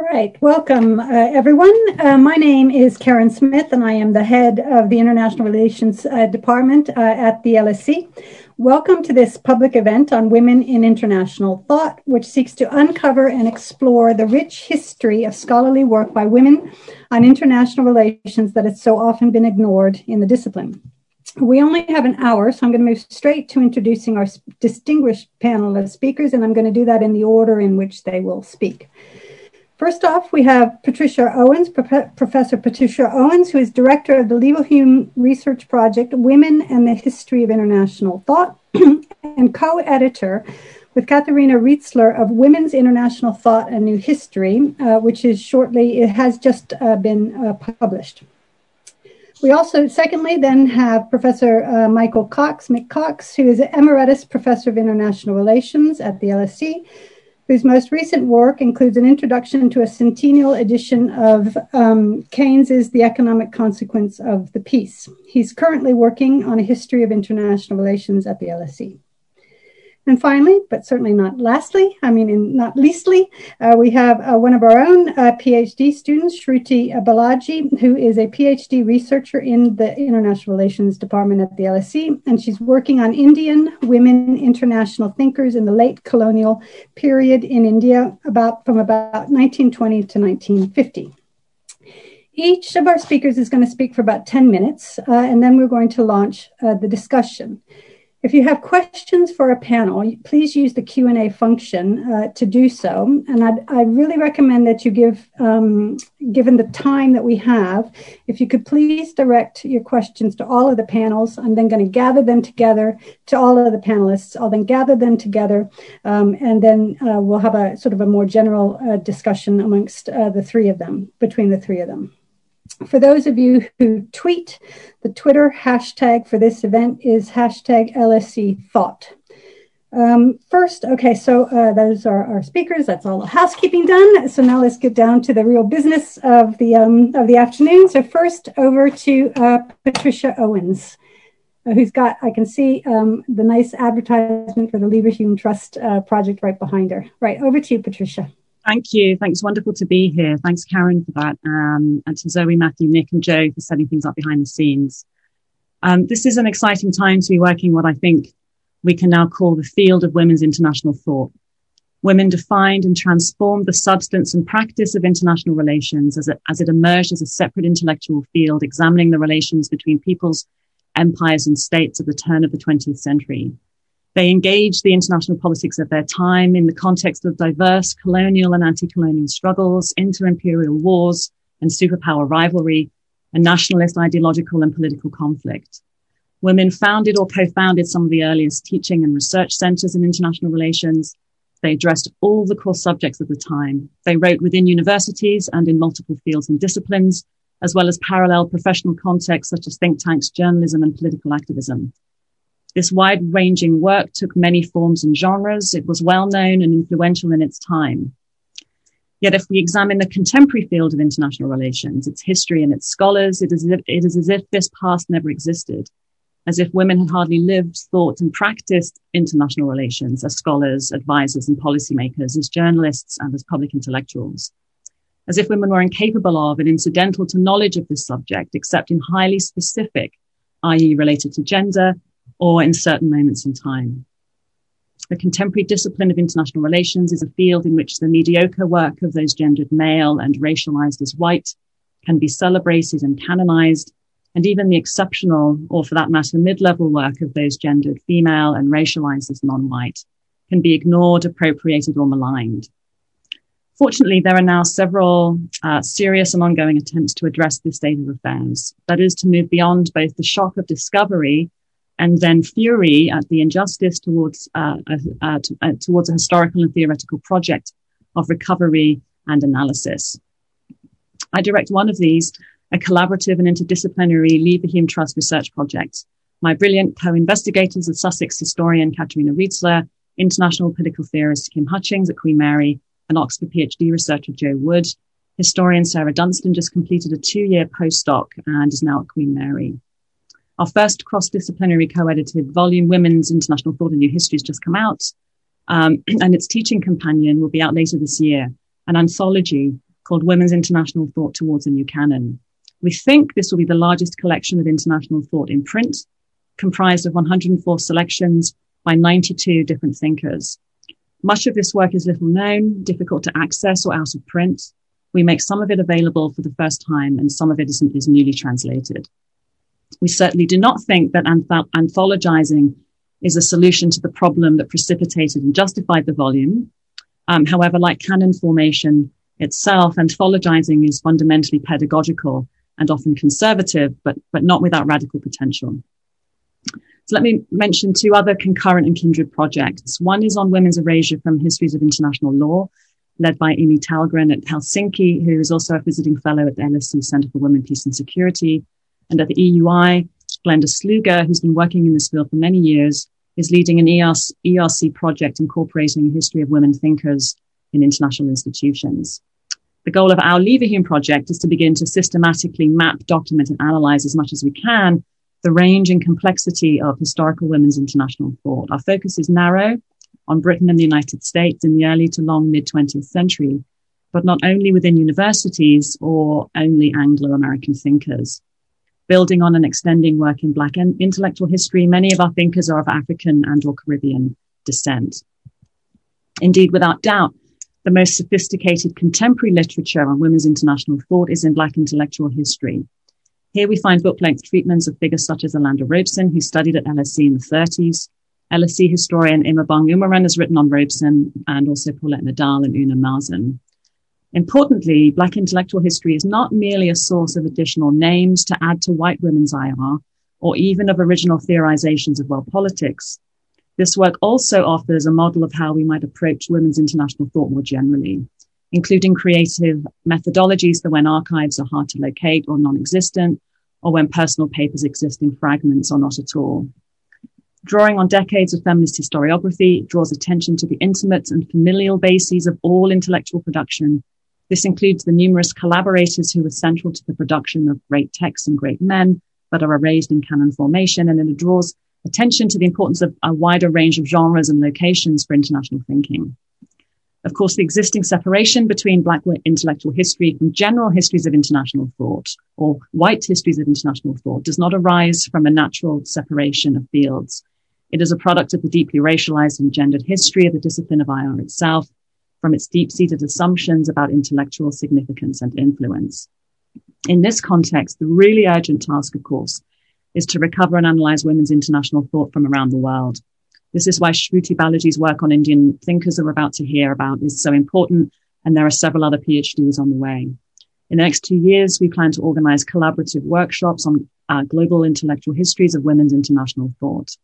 All right, welcome uh, everyone. Uh, my name is Karen Smith, and I am the head of the International Relations uh, Department uh, at the LSE. Welcome to this public event on women in international thought, which seeks to uncover and explore the rich history of scholarly work by women on international relations that has so often been ignored in the discipline. We only have an hour, so I'm going to move straight to introducing our distinguished panel of speakers, and I'm going to do that in the order in which they will speak. First off, we have Patricia Owens, Prof- Professor Patricia Owens, who is director of the Leverhulme Research Project, Women and the History of International Thought, and co-editor with Katharina Rietzler of Women's International Thought and New History, uh, which is shortly, it has just uh, been uh, published. We also, secondly, then have Professor uh, Michael Cox, Mick Cox, who is Emeritus Professor of International Relations at the LSE, whose most recent work includes an introduction to a centennial edition of um, Keynes's The Economic Consequence of the Peace. He's currently working on a history of international relations at the LSE. And finally, but certainly not lastly, I mean, in, not leastly, uh, we have uh, one of our own uh, PhD students, Shruti Balaji, who is a PhD researcher in the International Relations Department at the LSE, and she's working on Indian women international thinkers in the late colonial period in India, about from about 1920 to 1950. Each of our speakers is going to speak for about 10 minutes, uh, and then we're going to launch uh, the discussion. If you have questions for a panel, please use the Q&A function uh, to do so. And I'd, I really recommend that you give, um, given the time that we have, if you could please direct your questions to all of the panels. I'm then going to gather them together to all of the panelists. I'll then gather them together, um, and then uh, we'll have a sort of a more general uh, discussion amongst uh, the three of them, between the three of them. For those of you who tweet, the Twitter hashtag for this event is hashtag LSE Thought. Um, first, okay, so uh, those are our speakers. That's all the housekeeping done. So now let's get down to the real business of the um, of the afternoon. So first, over to uh, Patricia Owens, uh, who's got I can see um, the nice advertisement for the Leverhulme Trust uh, project right behind her. Right, over to you, Patricia. Thank you. Thanks. Wonderful to be here. Thanks, Karen, for that. Um, and to Zoe, Matthew, Nick, and Joe for setting things up behind the scenes. Um, this is an exciting time to be working what I think we can now call the field of women's international thought. Women defined and transformed the substance and practice of international relations as it, as it emerged as a separate intellectual field, examining the relations between peoples, empires, and states at the turn of the 20th century. They engaged the international politics of their time in the context of diverse colonial and anti-colonial struggles, inter-imperial wars and superpower rivalry, and nationalist ideological and political conflict. Women founded or co-founded some of the earliest teaching and research centers in international relations. They addressed all the core subjects of the time. They wrote within universities and in multiple fields and disciplines, as well as parallel professional contexts such as think tanks, journalism, and political activism. This wide ranging work took many forms and genres. It was well known and influential in its time. Yet if we examine the contemporary field of international relations, its history and its scholars, it is, it is as if this past never existed, as if women had hardly lived, thought and practiced international relations as scholars, advisors and policymakers, as journalists and as public intellectuals. As if women were incapable of and incidental to knowledge of this subject, except in highly specific, i.e. related to gender, or in certain moments in time. The contemporary discipline of international relations is a field in which the mediocre work of those gendered male and racialized as white can be celebrated and canonized, and even the exceptional, or for that matter, mid-level work of those gendered female and racialized as non-white can be ignored, appropriated, or maligned. Fortunately, there are now several uh, serious and ongoing attempts to address this state of affairs. That is to move beyond both the shock of discovery and then fury at the injustice towards uh, uh, uh, towards a historical and theoretical project of recovery and analysis. I direct one of these, a collaborative and interdisciplinary Leverhulme Trust research project. My brilliant co-investigators are Sussex historian Katharina Rietzler, international political theorist Kim Hutchings at Queen Mary, and Oxford PhD researcher Joe Wood. Historian Sarah Dunstan just completed a two-year postdoc and is now at Queen Mary. Our first cross-disciplinary co-edited volume, Women's International Thought and New History, has just come out. Um, and its teaching companion will be out later this year, an anthology called Women's International Thought Towards a New Canon. We think this will be the largest collection of international thought in print, comprised of 104 selections by 92 different thinkers. Much of this work is little known, difficult to access, or out of print. We make some of it available for the first time, and some of it is, is newly translated. We certainly do not think that anth- anthologizing is a solution to the problem that precipitated and justified the volume. Um, however, like canon formation itself, anthologizing is fundamentally pedagogical and often conservative, but, but not without radical potential. So let me mention two other concurrent and kindred projects. One is on women's erasure from histories of international law, led by Immi Tallgren at Helsinki, who is also a visiting fellow at the LSE Center for Women, Peace and Security. And at the EUI, Glenda Sluga, who's been working in this field for many years, is leading an ERC project incorporating a history of women thinkers in international institutions. The goal of our Leverhulme project is to begin to systematically map, document, and analyze as much as we can the range and complexity of historical women's international thought. Our focus is narrow on Britain and the United States in the early to long mid 20th century, but not only within universities or only Anglo American thinkers. Building on and extending work in Black intellectual history, many of our thinkers are of African and or Caribbean descent. Indeed, without doubt, the most sophisticated contemporary literature on women's international thought is in Black intellectual history. Here we find book length treatments of figures such as Eslanda Robeson, who studied at LSE in the 30s. LSE historian Imaobong Umoren has written on Robeson and also Paulette Nardal and Una Marson. Importantly, Black intellectual history is not merely a source of additional names to add to white women's IR or even of original theorizations of world politics. This work also offers a model of how we might approach women's international thought more generally including creative methodologies for when archives are hard to locate or non-existent, or when personal papers exist in fragments or not at all. Drawing on decades of feminist historiography, draws attention to the intimate and familial bases of all intellectual production. This includes the numerous collaborators who were central to the production of great texts and great men that are erased in canon formation, and it draws attention to the importance of a wider range of genres and locations for international thinking. Of course, the existing separation between Black intellectual history from general histories of international thought or white histories of international thought does not arise from a natural separation of fields. It is a product of the deeply racialized and gendered history of the discipline of IR itself, from its deep-seated assumptions about intellectual significance and influence. In this context, the really urgent task, of course, is to recover and analyze women's international thought from around the world this is why Shruti Balaji's work on Indian thinkers that we're about to hear about is so important. And there are several other PhDs on the way. In the next two years, we plan to organize collaborative workshops on uh, global intellectual histories of women's international thought.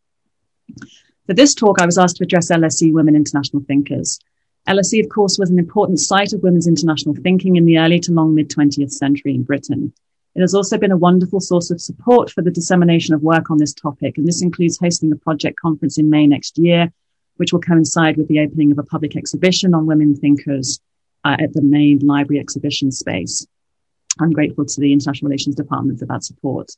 For this talk, I was asked to address LSE Women International Thinkers. LSE, of course, was an important site of women's international thinking in the early to long mid 20th century in Britain. It has also been a wonderful source of support for the dissemination of work on this topic, and this includes hosting a project conference in May next year, which will coincide with the opening of a public exhibition on women thinkers uh, at the main library exhibition space. I'm grateful to the International Relations Department for that support.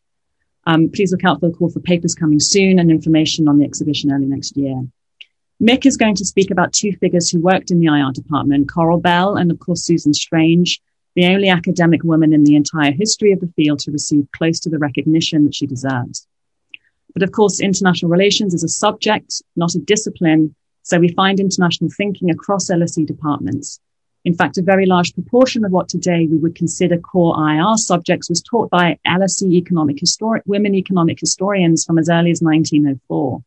Um, please look out for the call for papers coming soon and information on the exhibition early next year. Mick is going to speak about two figures who worked in the IR department, Coral Bell and of course Susan Strange, the only academic woman in the entire history of the field to receive close to the recognition that she deserves. But of course, international relations is a subject, not a discipline. So we find international thinking across LSE departments. In fact, a very large proportion of what today we would consider core IR subjects was taught by LSE economic histori- women economic historians from as early as 1904.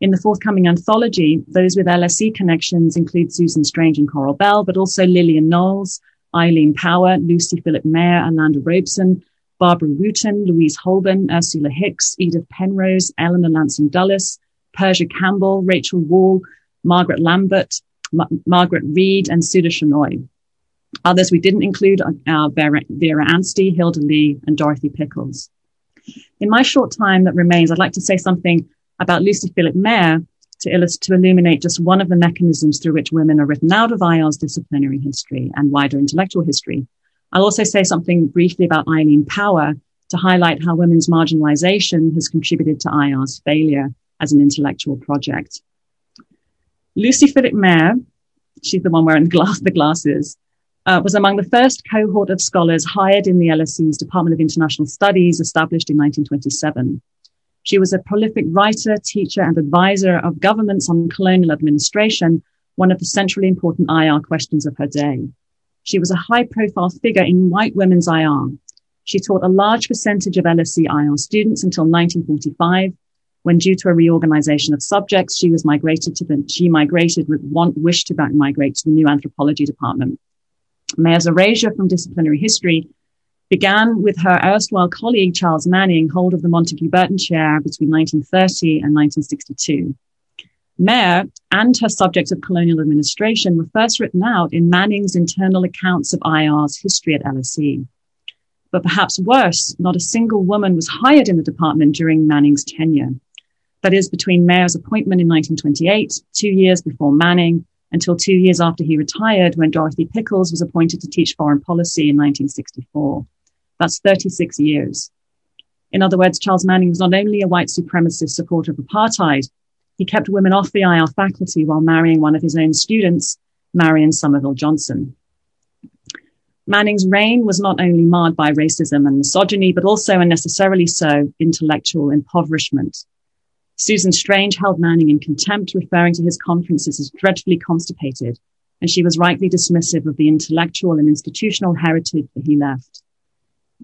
In the forthcoming anthology, those with LSE connections include Susan Strange and Coral Bell, but also Lillian Knowles, Eileen Power, Lucy Philip Mair, Eslanda Robeson, Barbara Wootton, Louise Holborn, Ursula Hicks, Edith Penrose, Eleanor Lansing Dulles, Persia Campbell, Rachel Wall, Margaret Lambert, Margaret Read, and Sudha Shenoy. Others we didn't include are Vera, Vera Anstey, Hilda Lee, and Dorothy Pickles. In my short time that remains, I'd like to say something about Lucy Philip Mair, to, illustrate, to illuminate just one of the mechanisms through which women are written out of IR's disciplinary history and wider intellectual history. I'll also say something briefly about Eileen Power to highlight how women's marginalization has contributed to IR's failure as an intellectual project. Lucy Philip Mair, she's the one wearing the, glass, the glasses, uh, was among the first cohort of scholars hired in the LSE's Department of International Studies, established in 1927. She was a prolific writer, teacher, and advisor of governments on colonial administration, one of the centrally important IR questions of her day. She was a high profile figure in white women's IR. She taught a large percentage of LSE IR students until 1945, when due to a reorganization of subjects, she was migrated to the, she migrated with one wish to back migrate to the new anthropology department. Mair's erasure from disciplinary history began with her erstwhile colleague Charles Manning hold of the Montagu Burton Chair between 1930 and 1962. Mair and her subject of colonial administration were first written out in Manning's internal accounts of IR's history at LSE. But perhaps worse, not a single woman was hired in the department during Manning's tenure. That is, between Mair's appointment in 1928, two years before Manning, until two years after he retired when Dorothy Pickles was appointed to teach foreign policy in 1964. That's 36 years. In other words, Charles Manning was not only a white supremacist supporter of apartheid, he kept women off the IR faculty while marrying one of his own students, Marion Somerville Johnson. Manning's reign was not only marred by racism and misogyny, but also, and necessarily so, intellectual impoverishment. Susan Strange held Manning in contempt, referring to his conferences as dreadfully constipated, and she was rightly dismissive of the intellectual and institutional heritage that he left.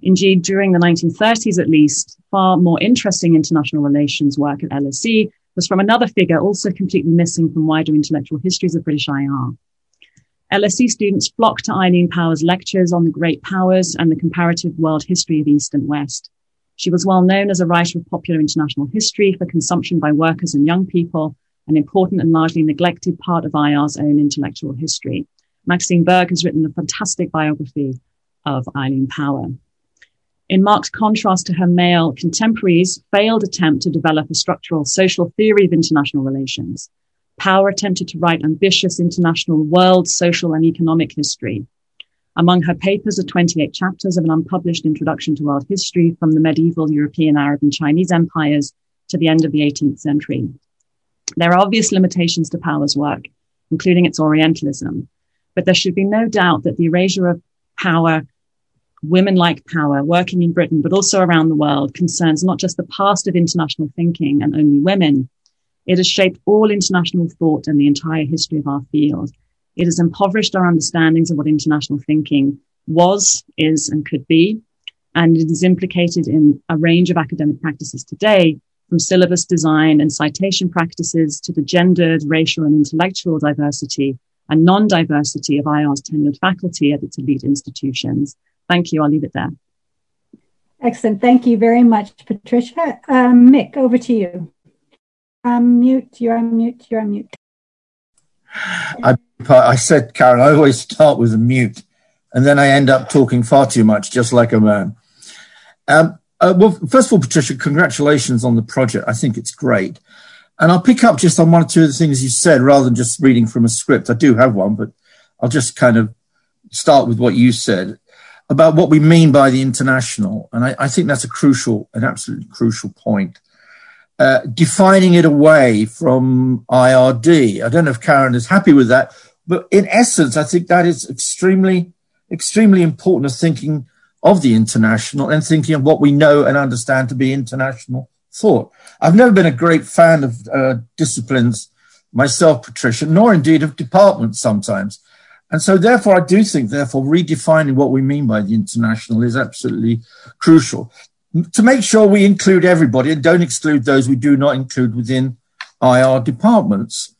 Indeed, during the 1930s at least, far more interesting international relations work at LSE was from another figure also completely missing from wider intellectual histories of British IR. LSE students flocked to Eileen Power's lectures on the great powers and the comparative world history of East and West. She was well known as a writer of popular international history for consumption by workers and young people, an important and largely neglected part of IR's own intellectual history. Maxine Berg has written a fantastic biography of Eileen Power. In marked contrast to her male contemporaries' failed attempt to develop a structural social theory of international relations, Power attempted to write ambitious international world, social, and economic history. Among her papers are 28 chapters of an unpublished introduction to world history from the medieval European, Arab, and Chinese empires to the end of the 18th century. There are obvious limitations to Power's work, including its Orientalism, but there should be no doubt that the erasure of power, women like power, working in Britain, but also around the world, concerns not just the past of international thinking and only women. It has shaped all international thought and the entire history of our field. It has impoverished our understandings of what international thinking was, is, and could be. And it is implicated in a range of academic practices today, from syllabus design and citation practices to the gendered, racial, and intellectual diversity and non-diversity of IR's tenured faculty at its elite institutions. Thank you. I'll leave it there. Excellent. Thank you very much, Patricia. Um, Mick, over to you. Um, mute. You're on mute. You're on mute. I, I said, Karen, I always start with a mute, and then I end up talking far too much, just like a man. Um, uh, well, first of all, Patricia, congratulations on the project. I think it's great. And I'll pick up just on one or two of the things you said rather than just reading from a script. I do have one, but I'll just kind of start with what you said about what we mean by the international. And I, I think that's a crucial, an absolutely crucial point. Uh, defining it away from IRD. I don't know if Karen is happy with that, but in essence, I think that is extremely, extremely important of thinking of the international and thinking of what we know and understand to be international thought. I've never been a great fan of uh, disciplines myself, Patricia, nor indeed of departments sometimes. And so therefore, I do think, therefore, redefining what we mean by the international is absolutely crucial to make sure we include everybody and don't exclude those we do not include within IR departments.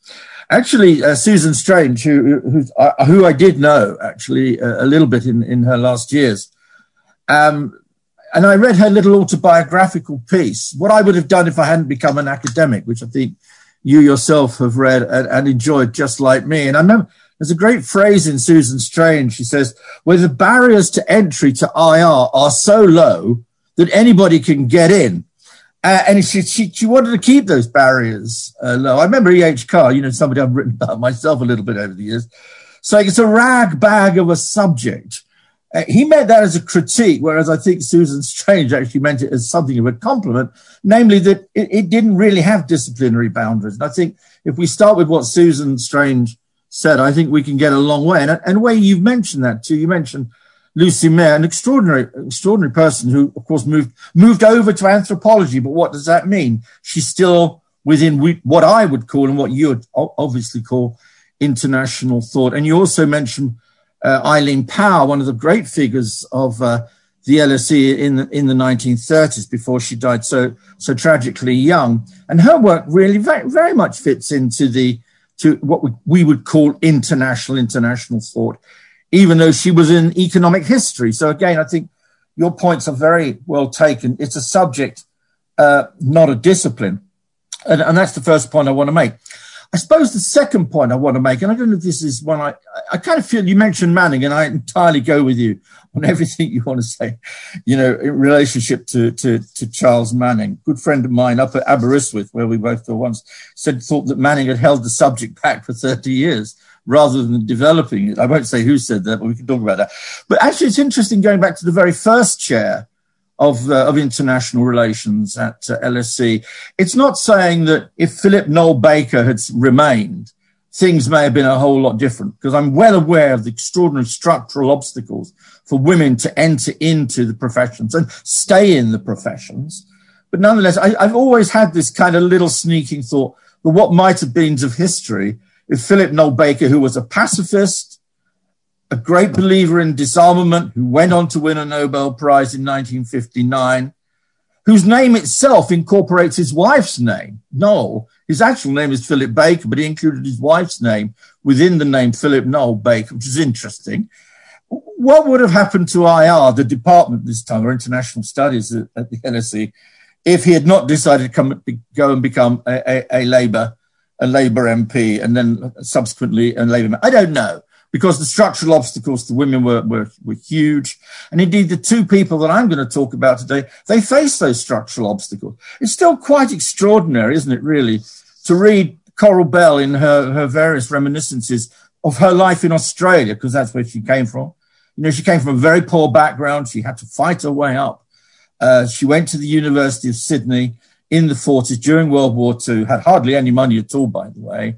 Actually, uh, Susan Strange, who who, who I did know actually uh, a little bit in, in her last years, um, and I read her little autobiographical piece. What I would have done if I hadn't become an academic, which I think you yourself have read and, and enjoyed just like me. And I remember there's a great phrase in Susan Strange. She says, "Where the barriers to entry to IR are so low." that anybody can get in. Uh, and she, she, she, wanted to keep those barriers uh, low. I remember E.H. Carr, you know, somebody I've written about myself a little bit over the years, saying it's a rag bag of a subject. Uh, he meant that as a critique, whereas I think Susan Strange actually meant it as something of a compliment, namely that it, it didn't really have disciplinary boundaries. And I think if we start with what Susan Strange said, I think we can get a long way. And, and way you've mentioned that too. You mentioned Lucy Mair, an extraordinary, extraordinary person who, of course, moved moved over to anthropology. But what does that mean? She's still within what I would call and what you would obviously call international thought. And you also mentioned uh, Eileen Power, one of the great figures of uh, the LSE in the, in the 1930s before she died so so tragically young. And her work really very, very much fits into the to what we, would call international international thought even though she was in economic history. So again, I think your points are very well taken. It's a subject, uh, not a discipline. And, and, that's the first point I want to make. I suppose the second point I want to make, and I don't know if this is one I, I kind of feel you mentioned Manning, and I entirely go with you on everything you want to say, you know, in relationship to, to, to Charles Manning. Good friend of mine up at Aberystwyth, where we both were once, said, thought that Manning had held the subject back for 30 years rather than developing it. I won't say who said that, but we can talk about that. But actually, it's interesting going back to the very first chair of, uh, of international relations at uh, LSE. It's not saying that if Philip Noel Baker had remained, things may have been a whole lot different because I'm well aware of the extraordinary structural obstacles for women to enter into the professions and stay in the professions. But nonetheless, I, have always had this kind of little sneaking thought that what might have been of history if Philip Noel Baker, who was a pacifist, a great believer in disarmament, who went on to win a Nobel Prize in 1959, whose name itself incorporates his wife's name, Noel. His actual name is Philip Baker, but he included his wife's name within the name Philip Noel Baker, which is interesting. What would have happened to IR, the department this time, or international studies at, the LSE, if he had not decided to come, go and become a, a, a Labour a Labour MP and then subsequently a Labour. I don't know because the structural obstacles to women were, were, were huge. And indeed, the two people that I'm going to talk about today, they face those structural obstacles. It's still quite extraordinary, isn't it, really, to read Coral Bell in her, her various reminiscences of her life in Australia, because that's where she came from. You know, she came from a very poor background. She had to fight her way up. Uh, she went to the University of Sydney in the 40s during World War II, had hardly any money at all, by the way,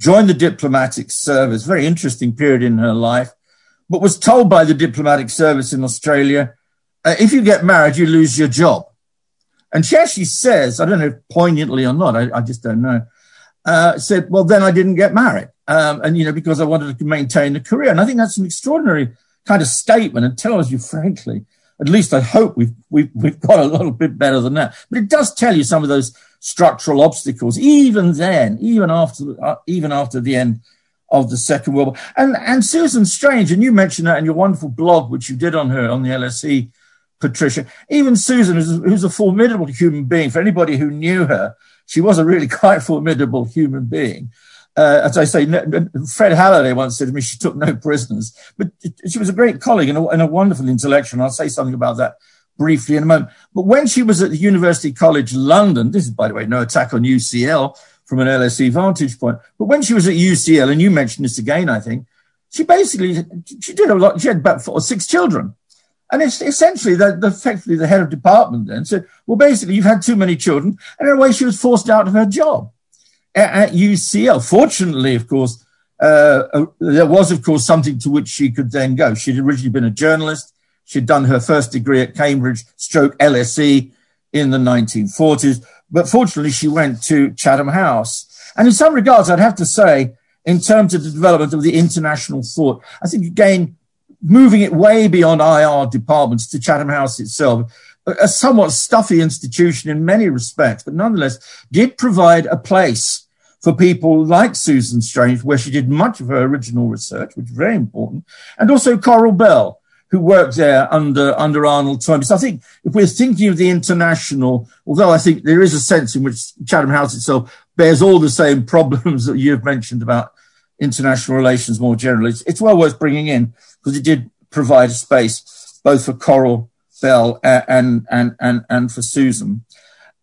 joined the diplomatic service, very interesting period in her life, but was told by the diplomatic service in Australia, uh, if you get married, you lose your job. And she actually says, I don't know poignantly or not, I, I just don't know, uh, said, well, then I didn't get married. Um, and, you know, because I wanted to maintain a career. And I think that's an extraordinary kind of statement and tells you, frankly, at least I hope we've, we've, we've got a little bit better than that. But it does tell you some of those structural obstacles, even then, even after, uh, even after the end of the Second World War. And, and Susan Strange, and you mentioned that in your wonderful blog, which you did on her on the LSE, Patricia. Even Susan, who's, who's a formidable human being, for anybody who knew her, she was a really quite formidable human being uh, as I say, Fred Halliday once said to me, she took no prisoners, but she was a great colleague and a, and a wonderful intellectual. And I'll say something about that briefly in a moment. But when she was at the University College London, this is, by the way, no attack on UCL from an LSE vantage point, but when she was at UCL, and you mentioned this again, I think, she basically, she did a lot, she had about four or six children. And it's essentially the, effectively the head of department then said, well, basically you've had too many children. And in a way she was forced out of her job at, UCL. Fortunately, of course, uh, uh, there was, of course, something to which she could then go. She'd originally been a journalist. She'd done her first degree at Cambridge, stroke LSE in the 1940s. But fortunately, she went to Chatham House. And in some regards, I'd have to say, in terms of the development of the international thought, I think again, moving it way beyond IR departments to Chatham House itself, a somewhat stuffy institution in many respects, but nonetheless did provide a place for people like Susan Strange, where she did much of her original research, which is very important, and also Coral Bell, who worked there under, under Arnold Toynbee. So I think if we're thinking of the international, although I think there is a sense in which Chatham House itself bears all the same problems that you've mentioned about international relations more generally, it's, it's well worth bringing in because it did provide a space both for Coral Bell and, and, and, and for Susan.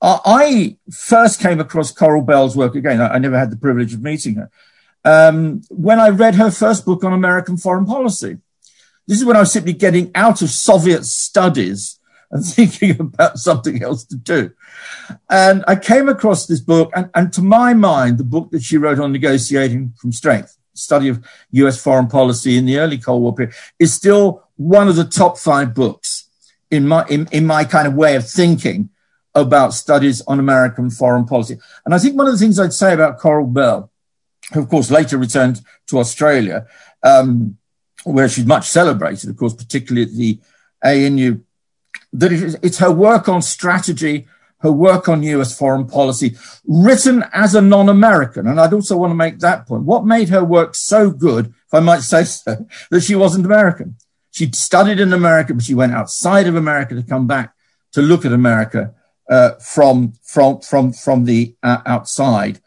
I first came across Coral Bell's work again. I never had the privilege of meeting her. Um, when I read her first book on American foreign policy. This is when I was simply getting out of Soviet studies and thinking about something else to do. And I came across this book, and, and to my mind, the book that she wrote on negotiating from strength, study of US foreign policy in the early Cold War period, is still one of the top five books in my, in, in my kind of way of thinking about studies on American foreign policy. And I think one of the things I'd say about Coral Bell, who of course later returned to Australia, um, where she's much celebrated, of course, particularly at the ANU, that it's her work on strategy, her work on US foreign policy, written as a non-American. And I'd also want to make that point. What made her work so good, if I might say so, that she wasn't American? She studied in America, but she went outside of America to come back to look at America uh, from from from from the uh, outside.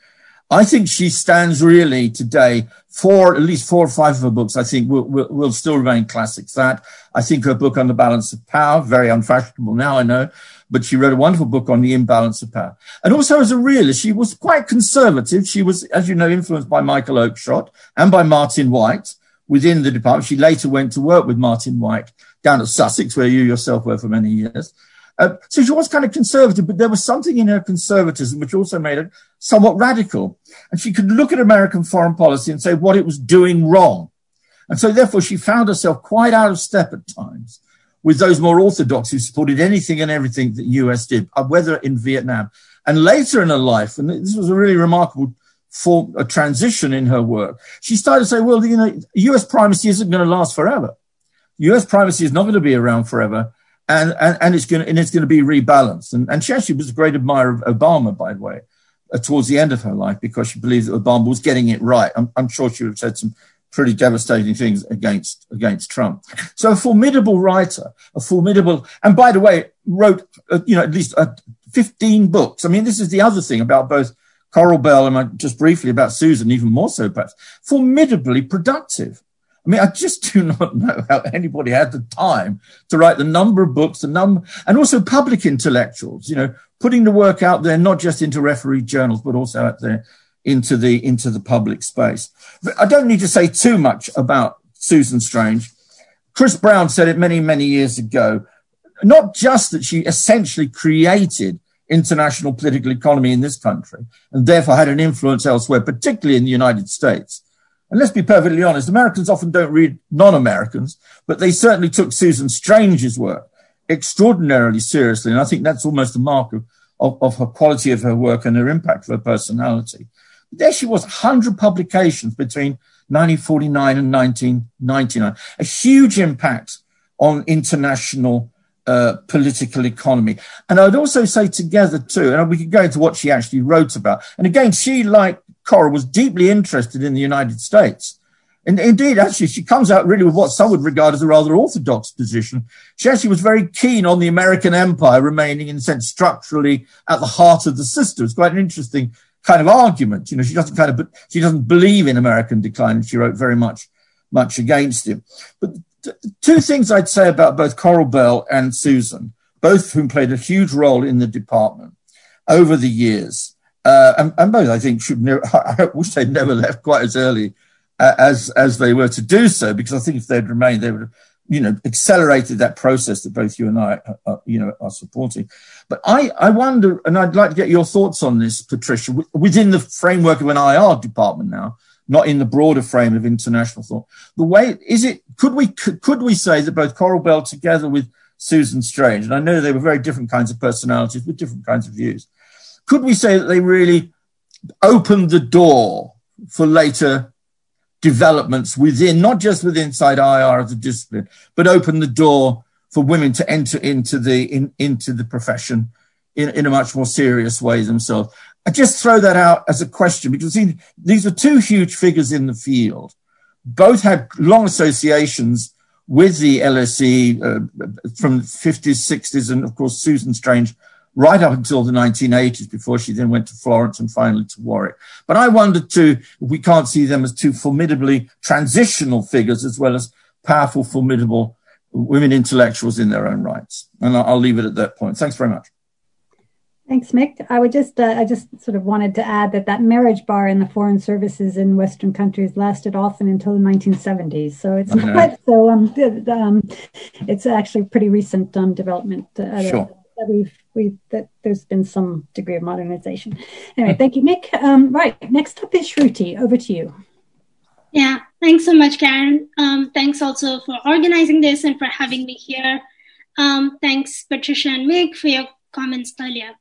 I think she stands really today for at least four or five of her books. I think will, will, will still remain classics. That I think her book on the balance of power, very unfashionable now, I know, but she wrote a wonderful book on the imbalance of power. And also as a realist, she was quite conservative. She was, as you know, influenced by Michael Oakeshott and by Martin Wight within the department. She later went to work with Martin Wight down at Sussex, where you yourself were for many years. Uh, so she was kind of conservative, but there was something in her conservatism which also made her somewhat radical. And she could look at American foreign policy and say what it was doing wrong. And so therefore she found herself quite out of step at times with those more orthodox who supported anything and everything that US did, uh, whether in Vietnam. And later in her life, and this was a really remarkable for a transition in her work, she started to say, well, you know, US primacy isn't going to last forever. US primacy is not going to be around forever and, and, and it's going to, and it's going to be rebalanced. And, and she actually was a great admirer of Obama, by the way, uh, towards the end of her life, because she believed that Obama was getting it right. I'm, I'm sure she would have said some pretty devastating things against, against Trump. So a formidable writer, a formidable, and by the way, wrote, uh, you know, at least uh, 15 books. I mean, this is the other thing about both Coral Bell and just briefly about Susan, even more so perhaps, formidably productive. I mean, I just do not know how anybody had the time to write the number of books, the number, and also public intellectuals, you know, putting the work out there, not just into referee journals, but also out there into the, into the public space. But I don't need to say too much about Susan Strange. Chris Brown said it many, many years ago, not just that she essentially created international political economy in this country and therefore had an influence elsewhere, particularly in the United States and let's be perfectly honest, Americans often don't read non-Americans, but they certainly took Susan Strange's work extraordinarily seriously. And I think that's almost a mark of, of, of her quality of her work and her impact of her personality. There she was, 100 publications between 1949 and 1999, a huge impact on international uh, political economy. And I'd also say together too, and we could go into what she actually wrote about. And again, she, like Cora, was deeply interested in the United States. And indeed, actually, she comes out really with what some would regard as a rather orthodox position. She actually was very keen on the American empire remaining, in a sense, structurally at the heart of the system. It's quite an interesting kind of argument. You know, she doesn't kind of, she doesn't believe in American decline, she wrote very much, much against it. But two things I'd say about both Coral Bell and Susan, both of whom played a huge role in the department over the years. Uh, and, and, both, I think, should. Never, I wish they'd never left quite as early uh, as as they were to do so, because I think if they'd remained, they would have, you know, accelerated that process that both you and I, are, uh, uh, you know, are supporting. But I, I wonder, and I'd like to get your thoughts on this, Patricia, within the framework of an IR department now, not in the broader frame of international thought. The way is it? Could we could, we say that both Coral Bell, together with Susan Strange, and I know they were very different kinds of personalities with different kinds of views could we say that they really opened the door for later developments within, not just within inside IR of the discipline, but opened the door for women to enter into the in, into the profession in, in a much more serious way themselves. I just throw that out as a question because these are two huge figures in the field. Both had long associations with the LSE uh, from 50s, 60s, and of course Susan Strange right up until the 1980s before she then went to Florence and finally to Warwick. But I wondered too, we can't see them as two formidably transitional figures as well as powerful, formidable women intellectuals in their own rights. And I'll, leave it at that point. Thanks very much. Thanks, Mick. I would just, uh, I just sort of wanted to add that that marriage bar in the foreign services in Western countries lasted often until the 1970s. So it's okay. not so, um, um, it's actually pretty recent um, development. Uh, sure. That we've we that there's been some degree of modernization. Anyway, thank you, Nick. Um, right, next up is Shruti. Over to you. Yeah, thanks so much, Karen. Um, thanks also for organizing this and for having me here. Um, thanks, Patricia and Meg, for your comments earlier.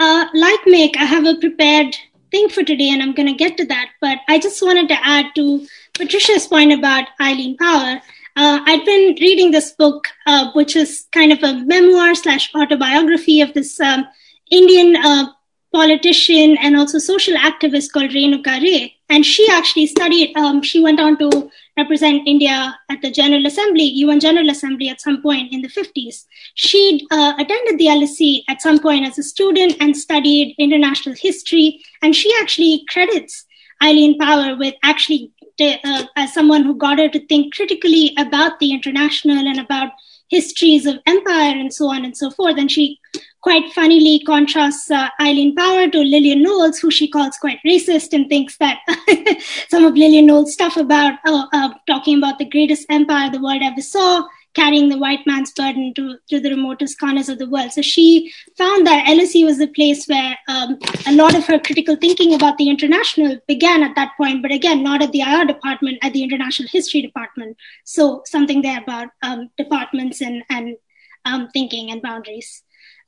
Uh, like Meg, I have a prepared thing for today, and I'm going to get to that. But I just wanted to add to Patricia's point about Eileen Power. Uh, I've been reading this book, uh, which is kind of a memoir slash autobiography of this um, Indian uh, politician and also social activist called Renuka Ray. And she actually studied, um, she went on to represent India at the General Assembly, UN General Assembly at some point in the 50s. She uh, attended the LSE at some point as a student and studied international history. And she actually credits Eileen Power with actually uh, as someone who got her to think critically about the international and about histories of empire and so on and so forth. And she quite funnily contrasts uh, Eileen Power to Lillian Knowles, who she calls quite racist and thinks that some of Lillian Knowles' stuff about uh, uh, talking about the greatest empire the world ever saw carrying the white man's burden to, to the remotest corners of the world. So she found that LSE was the place where um, a lot of her critical thinking about the international began at that point, but again, not at the IR department, at the international history department. So something there about um, departments and, and um, thinking and boundaries.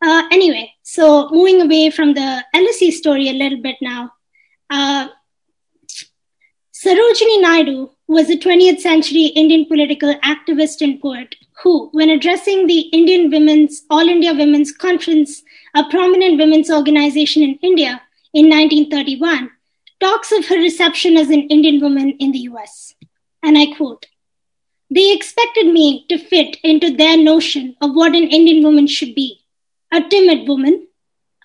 Uh, anyway, so moving away from the LSE story a little bit now. Uh, Sarojini Naidu was a 20th century Indian political activist and poet who, when addressing the Indian Women's All India Women's Conference, a prominent women's organization in India in 1931, talks of her reception as an Indian woman in the US. And I quote, they expected me to fit into their notion of what an Indian woman should be a timid woman,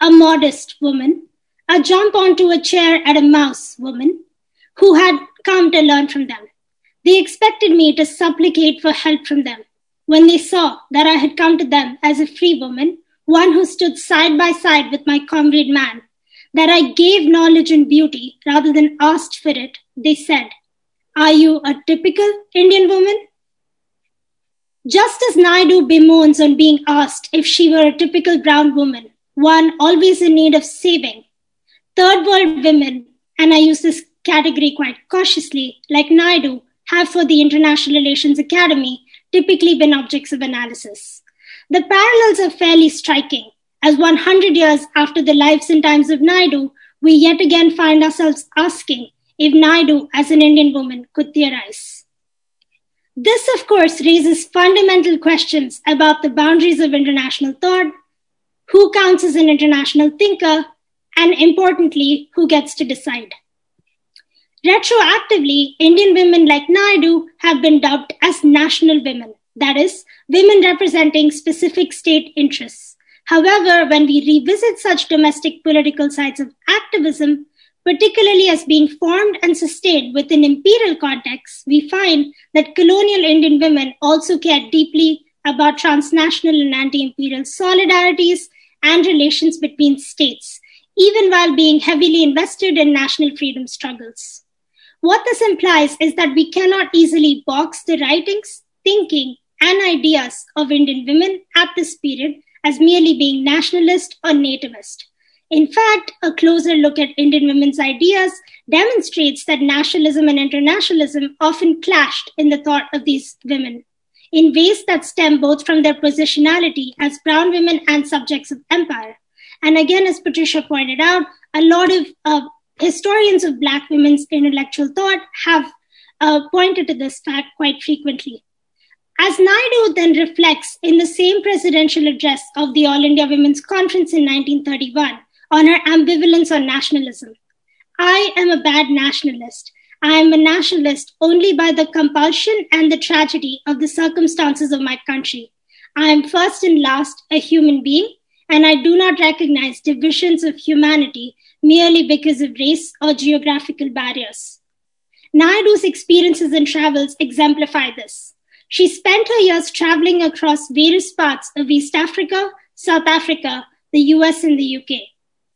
a modest woman, a jump onto a chair at a mouse woman, who had come to learn from them. They expected me to supplicate for help from them. When they saw that I had come to them as a free woman, one who stood side by side with my comrade man, that I gave knowledge and beauty rather than asked for it, they said, Are you a typical Indian woman? Just as Naidu bemoans on being asked if she were a typical brown woman, one always in need of saving, third world women, and I use this category quite cautiously, like Naidu, have for the International Relations Academy typically been objects of analysis. The parallels are fairly striking, as 100 years after the lives and times of Naidu, we yet again find ourselves asking if Naidu, as an Indian woman, could theorize. This, of course, raises fundamental questions about the boundaries of international thought, who counts as an international thinker, and importantly, who gets to decide. Retroactively, Indian women like Naidu have been dubbed as national women, that is, women representing specific state interests. However, when we revisit such domestic political sides of activism, particularly as being formed and sustained within imperial contexts, we find that colonial Indian women also cared deeply about transnational and anti imperial solidarities and relations between states, even while being heavily invested in national freedom struggles. What this implies is that we cannot easily box the writings, thinking, and ideas of Indian women at this period as merely being nationalist or nativist. In fact, a closer look at Indian women's ideas demonstrates that nationalism and internationalism often clashed in the thought of these women in ways that stem both from their positionality as brown women and subjects of empire. And again, as Patricia pointed out, a lot of uh, historians of Black women's intellectual thought have uh, pointed to this fact quite frequently. As Naidu then reflects in the same presidential address of the All India Women's Conference in 1931 on her ambivalence on nationalism, I am a bad nationalist. I am a nationalist only by the compulsion and the tragedy of the circumstances of my country. I am first and last a human being, and I do not recognize divisions of humanity merely because of race or geographical barriers. Naidu's experiences and travels exemplify this. She spent her years traveling across various parts of East Africa, South Africa, the US, and the UK.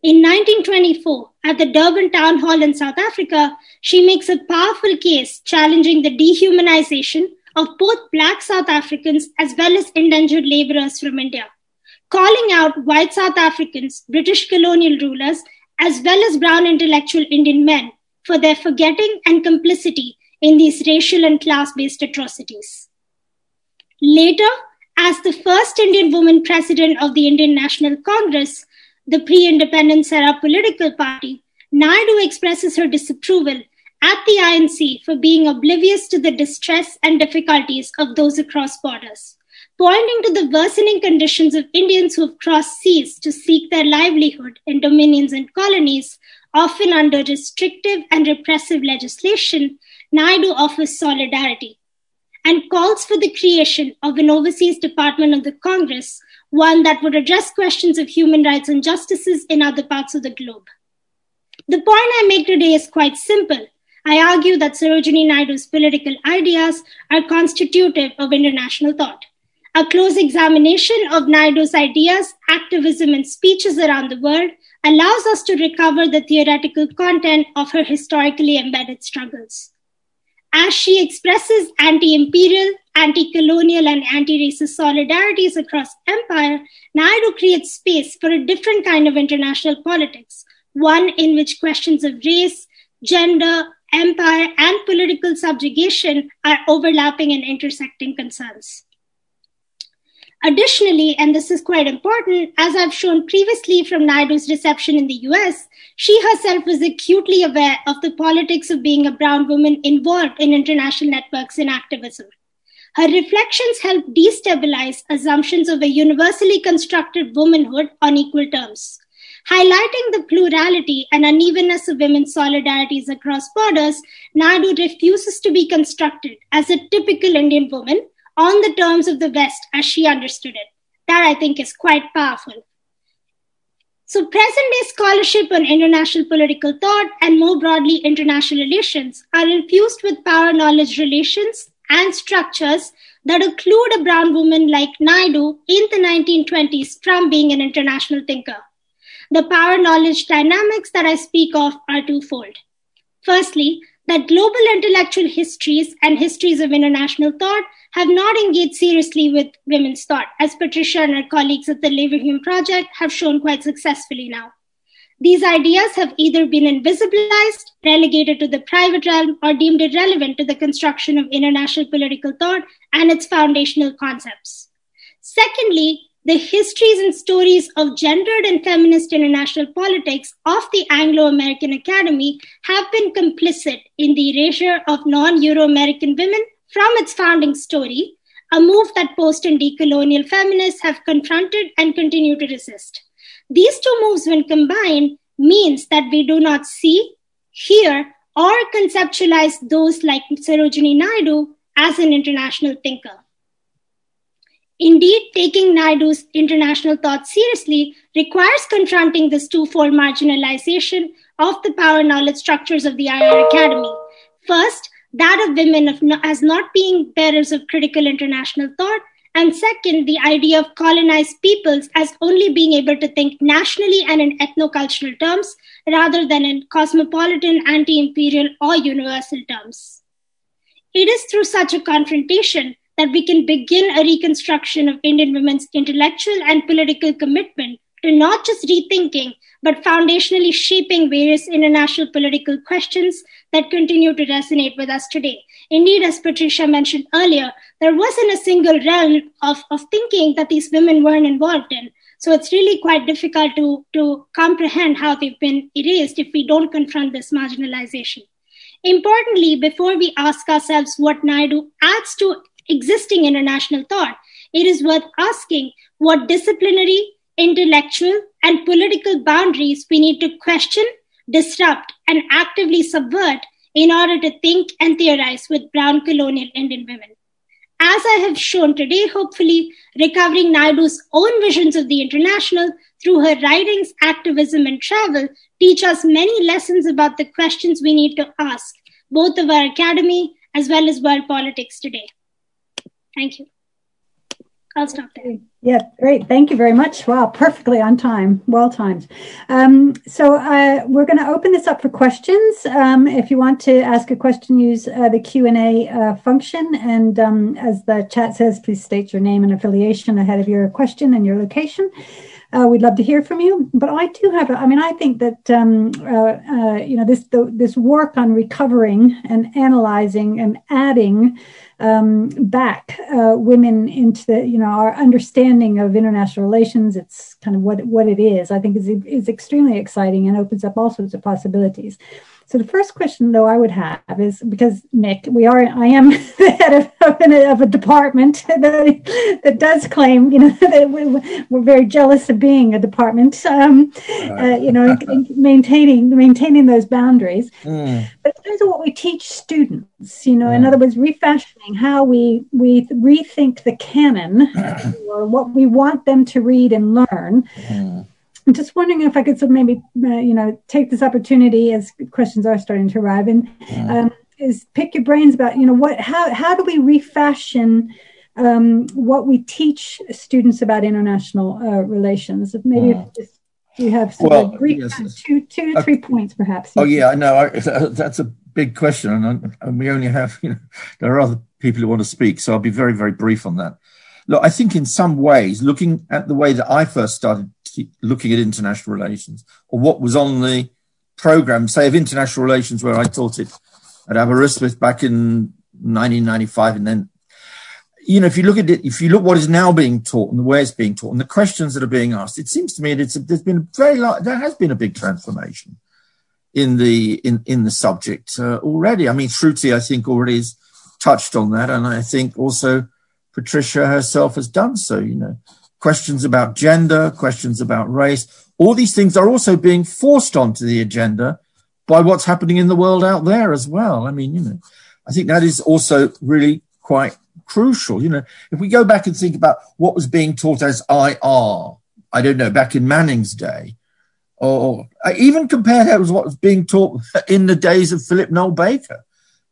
In 1924, at the Durban Town Hall in South Africa, she makes a powerful case challenging the dehumanization of both Black South Africans as well as indentured laborers from India, calling out white South Africans, British colonial rulers, as well as brown intellectual Indian men for their forgetting and complicity in these racial and class based atrocities. Later, as the first Indian woman president of the Indian National Congress, the pre independence era political party, Naidu expresses her disapproval at the INC for being oblivious to the distress and difficulties of those across borders, pointing to the worsening conditions of Indians who have crossed seas to seek their livelihood in dominions and colonies, often under restrictive and repressive legislation. Naidu offers solidarity and calls for the creation of an overseas department of the Congress, one that would address questions of human rights and justices in other parts of the globe. The point I make today is quite simple. I argue that Sarojini Naidu's political ideas are constitutive of international thought. A close examination of Naidu's ideas, activism, and speeches around the world allows us to recover the theoretical content of her historically embedded struggles. As she expresses anti imperial, anti colonial, and anti racist solidarities across empire, Naidu creates space for a different kind of international politics, one in which questions of race, gender, empire, and political subjugation are overlapping and intersecting concerns. Additionally, and this is quite important, as I've shown previously from Naidu's reception in the US, she herself was acutely aware of the politics of being a brown woman involved in international networks and activism. Her reflections help destabilize assumptions of a universally constructed womanhood on equal terms. Highlighting the plurality and unevenness of women's solidarities across borders, Naidu refuses to be constructed as a typical Indian woman on the terms of the West as she understood it. That I think is quite powerful. So, present day scholarship on international political thought and more broadly international relations are infused with power knowledge relations and structures that occlude a brown woman like Naidu in the 1920s from being an international thinker. The power knowledge dynamics that I speak of are twofold. Firstly, that global intellectual histories and histories of international thought have not engaged seriously with women's thought, as Patricia and her colleagues at the Leverhulme Project have shown quite successfully now. These ideas have either been invisibilized, relegated to the private realm, or deemed irrelevant to the construction of international political thought and its foundational concepts. Secondly, the histories and stories of gendered and feminist international politics of the Anglo American Academy have been complicit in the erasure of non Euro American women from its founding story, a move that post and decolonial feminists have confronted and continue to resist. These two moves, when combined, means that we do not see, hear, or conceptualize those like Sarojini Naidu as an international thinker. Indeed, taking Naidu's international thought seriously requires confronting this twofold marginalization of the power knowledge structures of the IR Academy. First, that of women of no, as not being bearers of critical international thought, and second, the idea of colonized peoples as only being able to think nationally and in ethnocultural terms rather than in cosmopolitan, anti imperial, or universal terms. It is through such a confrontation that we can begin a reconstruction of Indian women's intellectual and political commitment to not just rethinking, but foundationally shaping various international political questions that continue to resonate with us today. Indeed, as Patricia mentioned earlier, there wasn't a single realm of, of thinking that these women weren't involved in. So it's really quite difficult to, to comprehend how they've been erased if we don't confront this marginalization. Importantly, before we ask ourselves what Naidu adds to existing international thought, it is worth asking what disciplinary, intellectual, and political boundaries we need to question, disrupt, and actively subvert in order to think and theorize with brown colonial Indian women. As I have shown today, hopefully, recovering Naidu's own visions of the international through her writings, activism, and travel teach us many lessons about the questions we need to ask, both of our academy as well as world politics today. Thank you. I'll stop there. Yeah, great. Thank you very much. Wow, perfectly on time. Well timed. Um, so uh, we're going to open this up for questions. Um, if you want to ask a question, use uh, the Q and A uh, function. And um, as the chat says, please state your name and affiliation ahead of your question and your location. Uh, we'd love to hear from you. But I do have, a, I mean, I think that um, uh, uh, you know this the, this work on recovering and analyzing and adding um, back women into the, you know our understanding of international relations. It's kind of what what it is. I think is is extremely exciting and opens up all sorts of possibilities. So the first question, though, I would have is because Mick, we are, I am the head of, of, an, of a department that, that does claim, you know, that we, we're very jealous of being a department, um, uh, you know, maintaining maintaining those boundaries. Mm. But in terms of what we teach students, you know, mm. in other words, refashioning how we we rethink the canon or what we want them to read and learn. Mm I'm just wondering if I could sort of maybe, uh, you know, take this opportunity as questions are starting to arrive and um, is pick your brains about, you know, what, how, how do we refashion um, what we teach students about international uh, relations? Maybe if just you have some well, brief, yes. two, two, three points perhaps. Oh yeah, I know. That's a big question, and, and we only have, you know, there are other people who want to speak, so I'll be very, very brief on that. Look, I think in some ways, looking at the way that I first started looking at international relations or what was on the program, say, of international relations where I taught it at Aberystwyth back in 1995. And then, you know, if you look at it, if you look what is now being taught and the way it's being taught and the questions that are being asked, it seems to me that there's been a very large, there has been a big transformation in the, in, in the subject uh, already. I mean, Shruti, I think already has touched on that. And I think also Patricia herself has done so, you know questions about gender, questions about race. All these things are also being forced onto the agenda by what's happening in the world out there as well. I mean, you know, I think that is also really quite crucial. You know, if we go back and think about what was being taught as IR, I don't know, back in Manning's day, or I uh, even compare that with what was being taught in the days of Philip Noel Baker.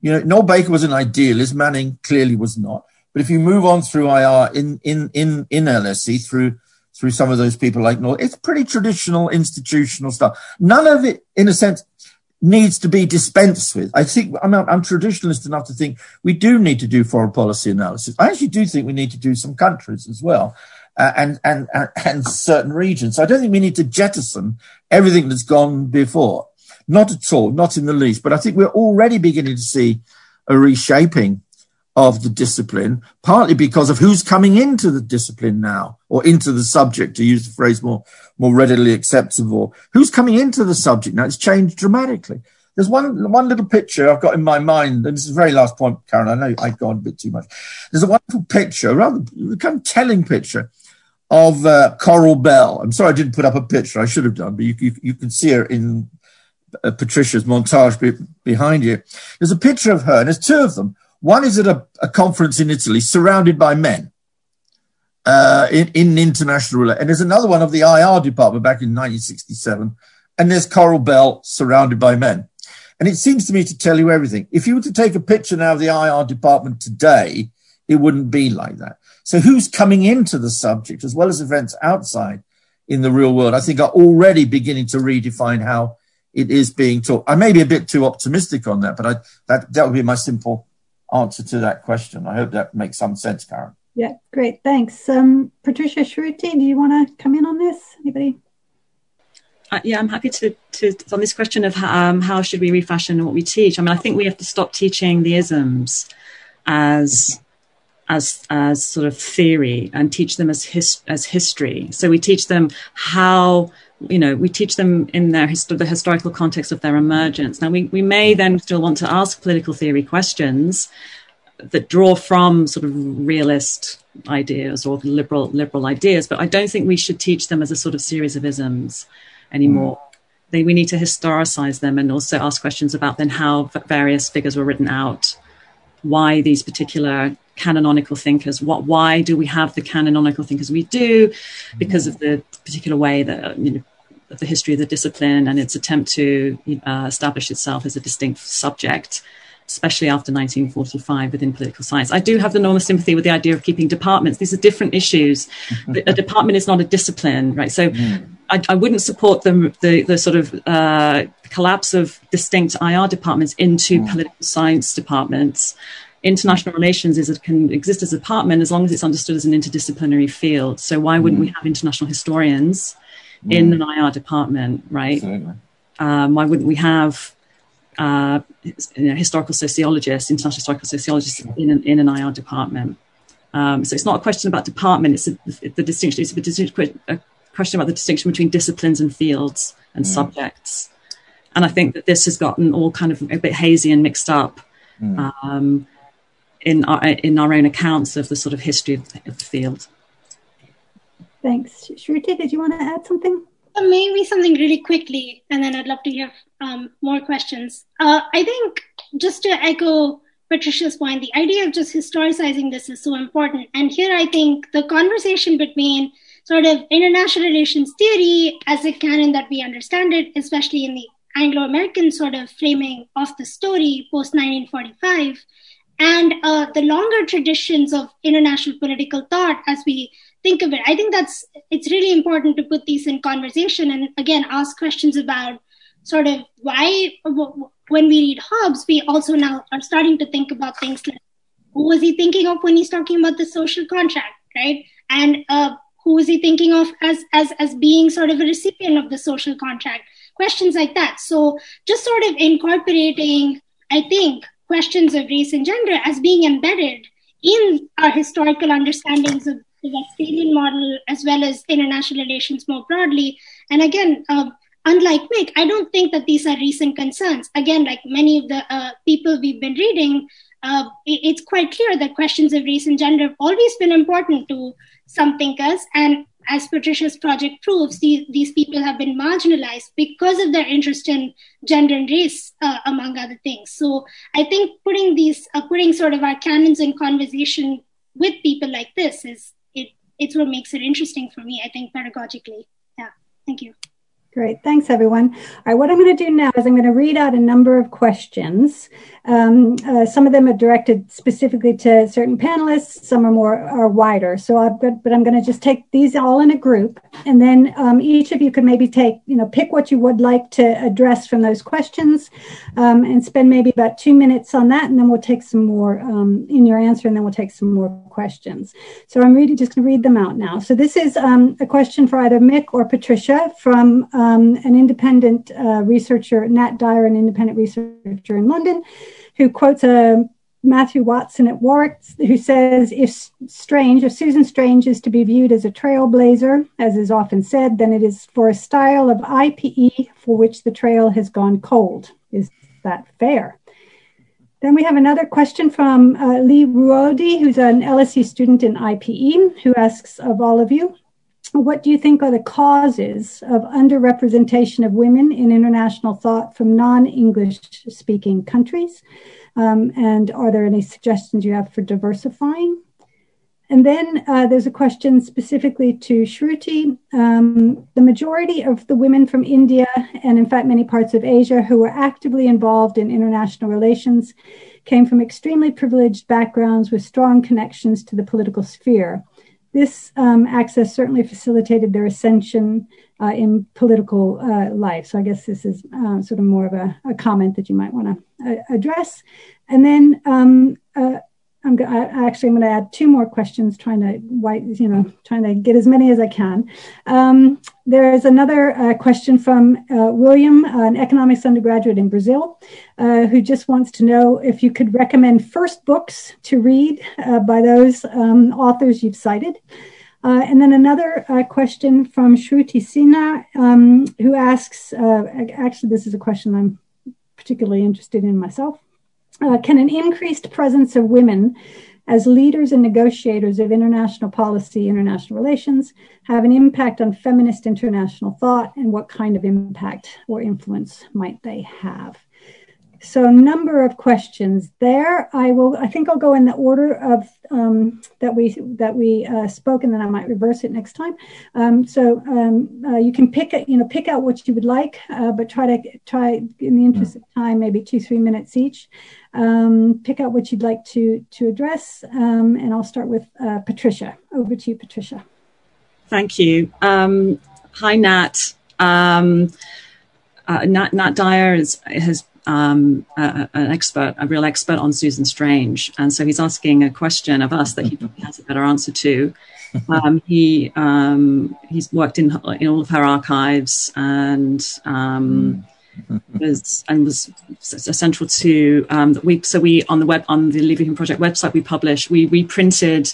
You know, Noel Baker was an idealist, Manning clearly was not. But if you move on through IR in, in, in, in LSE through, through some of those people like Noel, it's pretty traditional institutional stuff. None of it, in a sense, needs to be dispensed with. I think I'm, I'm traditionalist enough to think we do need to do foreign policy analysis. I actually do think we need to do some countries as well. Uh, and, and, and, and certain regions. So I don't think we need to jettison everything that's gone before. Not at all, not in the least. But I think we're already beginning to see a reshaping of the discipline, partly because of who's coming into the discipline now, or into the subject, to use the phrase more, more readily acceptable. Who's coming into the subject now? It's changed dramatically. There's one, one little picture I've got in my mind, and this is the very last point, Karen. I know I've gone a bit too much. There's a wonderful picture, rather kind of telling picture of uh, Coral Bell. I'm sorry I didn't put up a picture. I should have done, but you, you, you can see her in uh, Patricia's montage be, behind you. There's a picture of her, and there's two of them. One is at a, a conference in Italy, surrounded by men uh, in, in international relations. And there's another one of the IR department back in 1967. And there's Coral Bell surrounded by men. And it seems to me to tell you everything. If you were to take a picture now of the IR department today, it wouldn't be like that. So who's coming into the subject as well as events outside in the real world, I think are already beginning to redefine how it is being taught. I may be a bit too optimistic on that, but I, that, that would be my simple answer to that question. I hope that makes some sense, Karen. Yeah, great. Thanks. Um, Patricia Shruti, do you want to come in on this? Anybody? Uh, yeah, I'm happy to, to on this question of um, how should we refashion what we teach. I mean, I think we have to stop teaching the isms as as as sort of theory and teach them as his, as history. So we teach them how you know we teach them in their hist- the historical context of their emergence. Now we we may then still want to ask political theory questions that draw from sort of realist ideas or liberal liberal ideas, but I don't think we should teach them as a sort of series of isms anymore. Mm. They, we need to historicize them and also ask questions about then how various figures were written out, why these particular canonical thinkers. What, why do we have the canonical thinkers we do? Because of the particular way that you know, the history of the discipline and its attempt to uh, establish itself as a distinct subject especially after 1945 within political science. I do have the enormous sympathy with the idea of keeping departments. These are different issues. a department is not a discipline, right? So mm. I, I, wouldn't support the, the, the sort of uh, collapse of distinct IR departments into mm. political science departments. International relations is it can exist as a department as long as it's understood as an interdisciplinary field. So why wouldn't mm. we have international historians in an IR department, right? Um, why wouldn't we have uh, you know, historical sociologists, international historical sociologists in an, in an IR department. Um, so it's not a question about department; it's a, the distinction. It's a, distinction, a question about the distinction between disciplines and fields and mm. subjects. And I think that this has gotten all kind of a bit hazy and mixed up mm. um, in our in our own accounts of the sort of history of the, of the field. Thanks, Shruti. Did you want to add something? Uh, maybe something really quickly, and then I'd love to hear um, more questions. Uh, I think just to echo Patricia's point, the idea of just historicizing this is so important. And here I think the conversation between sort of international relations theory as a canon that we understand it, especially in the Anglo American sort of framing of the story post 1945, and uh, the longer traditions of international political thought as we think of it. I think that's it's really important to put these in conversation and again ask questions about sort of why when we read Hobbes, we also now are starting to think about things like who was he thinking of when he's talking about the social contract, right? And uh, who was he thinking of as as as being sort of a recipient of the social contract? Questions like that. So just sort of incorporating, I think, questions of race and gender as being embedded in our historical understandings of the Westphalian model as well as international relations more broadly. And again, uh, unlike Mick, I don't think that these are recent concerns. Again, like many of the uh, people we've been reading, uh, it, it's quite clear that questions of race and gender have always been important to some thinkers. And as Patricia's project proves, these, these people have been marginalized because of their interest in gender and race, uh, among other things. So I think putting these, uh, putting sort of our canons in conversation with people like this is it's what makes it interesting for me, I think, pedagogically. Yeah. Thank you. Great. Thanks, everyone. All right, what I'm going to do now is I'm going to read out a number of questions. Um, uh, some of them are directed specifically to certain panelists. Some are more are wider. So, I've got, but I'm going to just take these all in a group, and then um, each of you could maybe take, you know, pick what you would like to address from those questions, um, and spend maybe about two minutes on that, and then we'll take some more um, in your answer, and then we'll take some more questions. So, I'm really just going to read them out now. So, this is um, a question for either Mick or Patricia from um, an independent uh, researcher, Nat Dyer, an independent researcher in London, who quotes a uh, Matthew Watson at Warwick, who says, if Strange, if Susan Strange is to be viewed as a trailblazer, as is often said, then it is for a style of IPE for which the trail has gone cold. Is that fair? Then we have another question from uh, Lee Ruodi, who's an LSE student in IPE, who asks of all of you, what do you think are the causes of underrepresentation of women in international thought from non English speaking countries? Um, and are there any suggestions you have for diversifying? And then uh, there's a question specifically to Shruti. Um, the majority of the women from India, and in fact, many parts of Asia, who were actively involved in international relations came from extremely privileged backgrounds with strong connections to the political sphere. This um, access certainly facilitated their ascension uh, in political uh, life. So I guess this is uh, sort of more of a, a comment that you might want to uh, address. And then um, uh, I'm go- I actually I'm going to add two more questions, trying to you know, trying to get as many as I can. Um, there is another uh, question from uh, William, an economics undergraduate in Brazil, uh, who just wants to know if you could recommend first books to read uh, by those um, authors you've cited. Uh, and then another uh, question from Shruti Sinha, um, who asks, actually, this is a question I'm particularly interested in myself. Can an increased presence of women as leaders and negotiators of international policy, international relations, have an impact on feminist international thought, and what kind of impact or influence might they have? So a number of questions there. I will. I think I'll go in the order of um, that we that we uh, spoke, and then I might reverse it next time. Um, so um, uh, you can pick it. you know pick out what you would like, uh, but try to try in the interest of time, maybe two three minutes each. Um, pick out what you'd like to to address, um, and I'll start with uh, Patricia. Over to you, Patricia. Thank you. Um, hi, Nat. Uh, Nat, Nat Dyer is, has um, a, an expert, a real expert on Susan Strange, and so he's asking a question of us that he probably has a better answer to. Um, he um, he's worked in in all of her archives and um, was and was central to um, we. So we on the web on the Leverhulme Project website we published we reprinted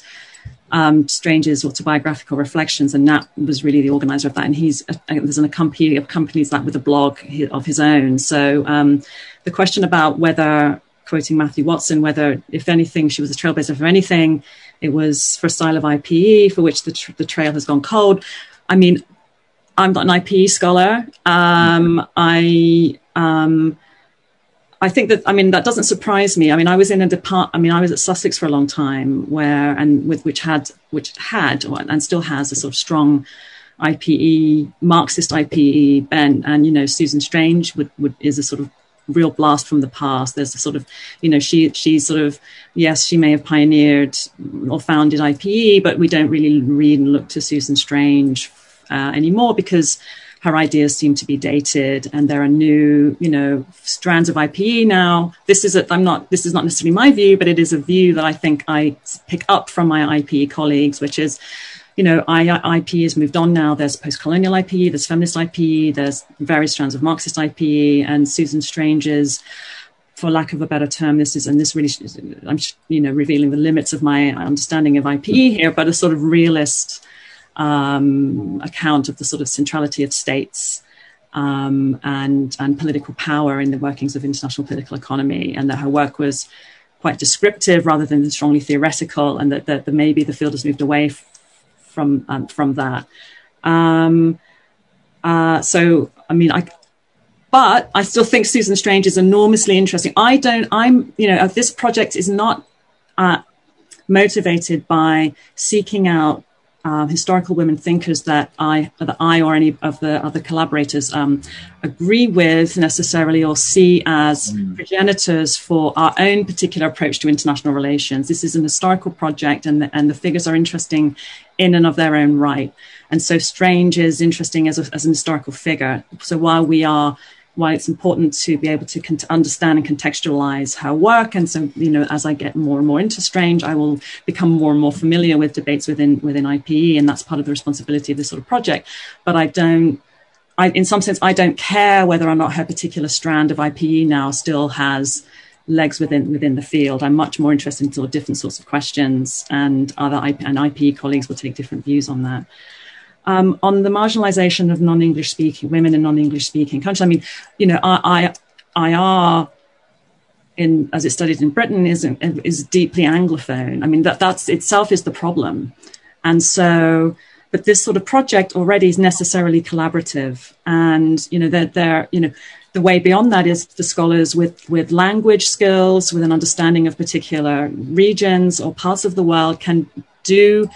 um, Strange's autobiographical reflections, and Nat was really the organizer of that. And he's uh, there's an company accompanies that with a blog of his own. So um, the question about whether, quoting Matthew Watson, whether if anything she was a trailblazer for anything, it was for a style of IPE for which the, tr- the trail has gone cold. I mean, I'm not an IPE scholar. Um, I um, I think that I mean that doesn't surprise me. I mean, I was in a depart. I mean, I was at Sussex for a long time, where and with which had which had and still has a sort of strong IPE Marxist IPE bent, and you know Susan Strange would, would is a sort of real blast from the past. There's a sort of you know she she's sort of yes she may have pioneered or founded IPE, but we don't really read and look to Susan Strange uh, anymore because her ideas seem to be dated and there are new you know strands of ipe now. This is a i'm not this is not necessarily my view but it is a view that i think i pick up from my ipe colleagues which is you know ip has moved on now. There's post-colonial ipe there's feminist ipe there's various strands of marxist ipe and susan strange's for lack of a better term, this is, and this really, I'm, you know, revealing the limits of my understanding of IPE here, but a sort of realist um, account of the sort of centrality of states um, and and political power in the workings of international political economy, and that her work was quite descriptive rather than strongly theoretical, and that, that, that maybe the field has moved away from um, from that. Um, uh, so, I mean, I. But I still think Susan Strange is enormously interesting. I don't. I'm. You know, this project is not uh, motivated by seeking out um, historical women thinkers that I, that I or any of the other collaborators um, agree with necessarily or see as mm. progenitors for our own particular approach to international relations. This is an historical project, and the, and the figures are interesting in and of their own right. And so Strange is interesting as, a, as an historical figure. So while we are why it's important to be able to con- understand and contextualize her work. And so, you know, as I get more and more into Strange, I will become more and more familiar with debates within within IPE, and that's part of the responsibility of this sort of project. But I don't. I, in some sense, I don't care whether or not her particular strand of IPE now still has legs within within the field. I'm much more interested in sort of different sorts of questions, and other IP, and IPE colleagues will take different views on that um, on the marginalization of non-English speaking women in non-English speaking countries. I mean, you know, I, I, IR in as it studied in Britain is is deeply anglophone. I mean, that that's itself is the problem, and so. But this sort of project already is necessarily collaborative, and you know, they're, they're you know, the way beyond that is the scholars with, with language skills, with an understanding of particular regions or parts of the world can do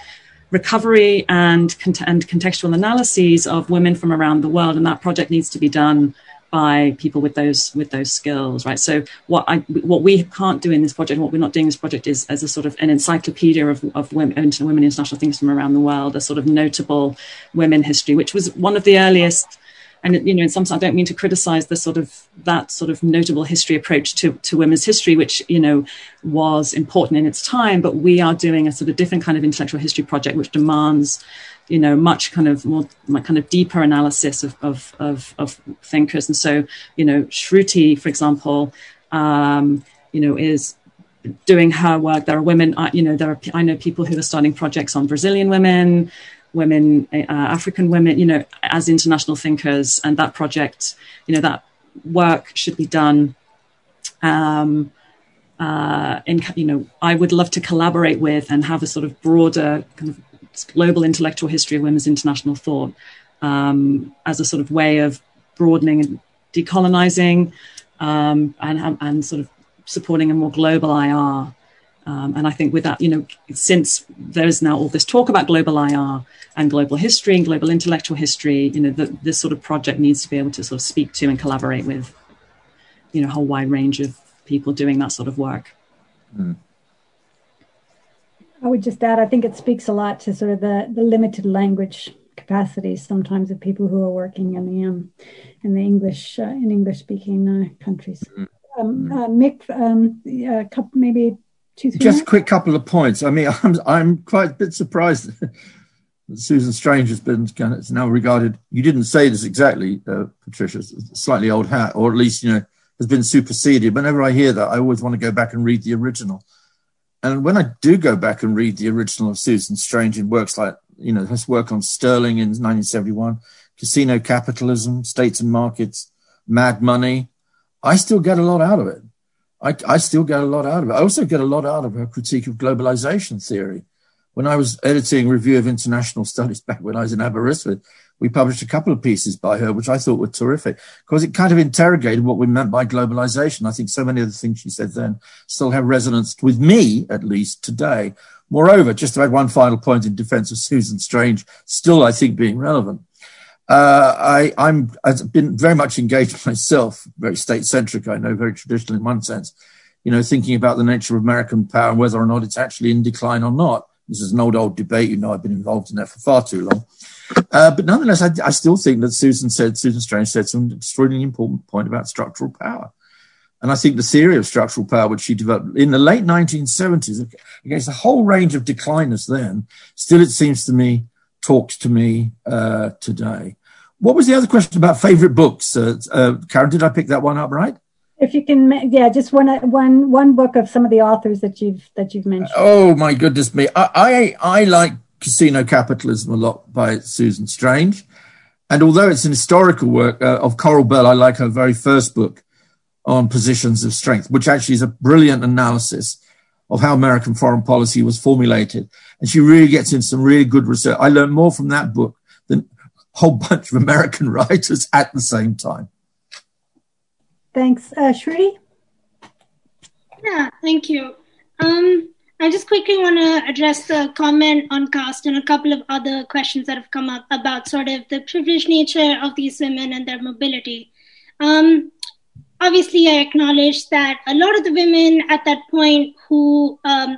recovery and, and contextual analyses of women from around the world. And that project needs to be done by people with those with those skills, right? So what I what we can't do in this project, what we're not doing in this project is as a sort of an encyclopedia of, of women, women international things from around the world, a sort of notable women history, which was one of the earliest and you know in some sense i don't mean to criticize the sort of that sort of notable history approach to, to women's history which you know was important in its time but we are doing a sort of different kind of intellectual history project which demands you know much kind of more kind of deeper analysis of of of, of thinkers. And so you know shruti for example um, you know is doing her work. There are women you know there are i know people who are starting projects on brazilian women women, uh, African women, you know, as international thinkers. And that project, you know, that work should be done. Um, uh, in, you know, I would love to collaborate with and have a sort of broader kind of global intellectual history of women's international thought um, as a sort of way of broadening and decolonizing um, and, and sort of supporting a more global IR. Um, and I think with that, you know, since there's now all this talk about global IR and global history and global intellectual history, you know, the, this sort of project needs to be able to sort of speak to and collaborate with, you know, a whole wide range of people doing that sort of work. Mm. I would just add, I think it speaks a lot to sort of the, the limited language capacities sometimes of people who are working in the um, in the English uh, in English speaking uh, countries. Mm. Um, uh, Mick, um, a couple, maybe two, three. Just a quick couple of points. I mean, I'm I'm quite a bit surprised that Susan Strange has been kind of, now regarded. You didn't say this exactly, uh, Patricia. Slightly old hat, or at least you know has been superseded. Whenever I hear that, I always want to go back and read the original. And when I do go back and read the original of Susan Strange in works like, you know, his work on Sterling in 1971, Casino Capitalism, States and Markets, Mad Money, I still get a lot out of it. I, I still get a lot out of it. I also get a lot out of her critique of globalization theory. When I was editing Review of International Studies back when I was in Aberystwyth, we published a couple of pieces by her, which I thought were terrific because it kind of interrogated what we meant by globalization. I think so many of the things she said then still have resonance with me, at least today. Moreover, just to add one final point in defense of Susan Strange, still, I think, being relevant. Uh, I, I'm, I've been very much engaged myself, very state centric, I know, very traditional in one sense, you know, thinking about the nature of American power and whether or not it's actually in decline or not. This is an old, old debate. You know, I've been involved in that for far too long. Uh, but nonetheless, I, I, still think that Susan said, Susan Strange said some extraordinarily important point about structural power. And I think the theory of structural power, which she developed in the late 1970s against a whole range of decliners then, still, it seems to me, talks to me uh, today. What was the other question about favorite books? Uh, uh, Karen, did I pick that one up right? If you can, yeah, just one, one, one book of some of the authors that you've that you've mentioned. Oh my goodness me! I I, I like Casino Capitalism a lot by Susan Strange. And although it's an historical work uh, of Coral Bell, I like her very first book on positions of strength, which actually is a brilliant analysis of how American foreign policy was formulated. And she really gets in some really good research. I learned more from that book whole bunch of American writers at the same time. Thanks. Uh, Shruti? Yeah, thank you. Um, I just quickly want to address the comment on caste and a couple of other questions that have come up about sort of the privileged nature of these women and their mobility. Um, obviously, I acknowledge that a lot of the women at that point who um,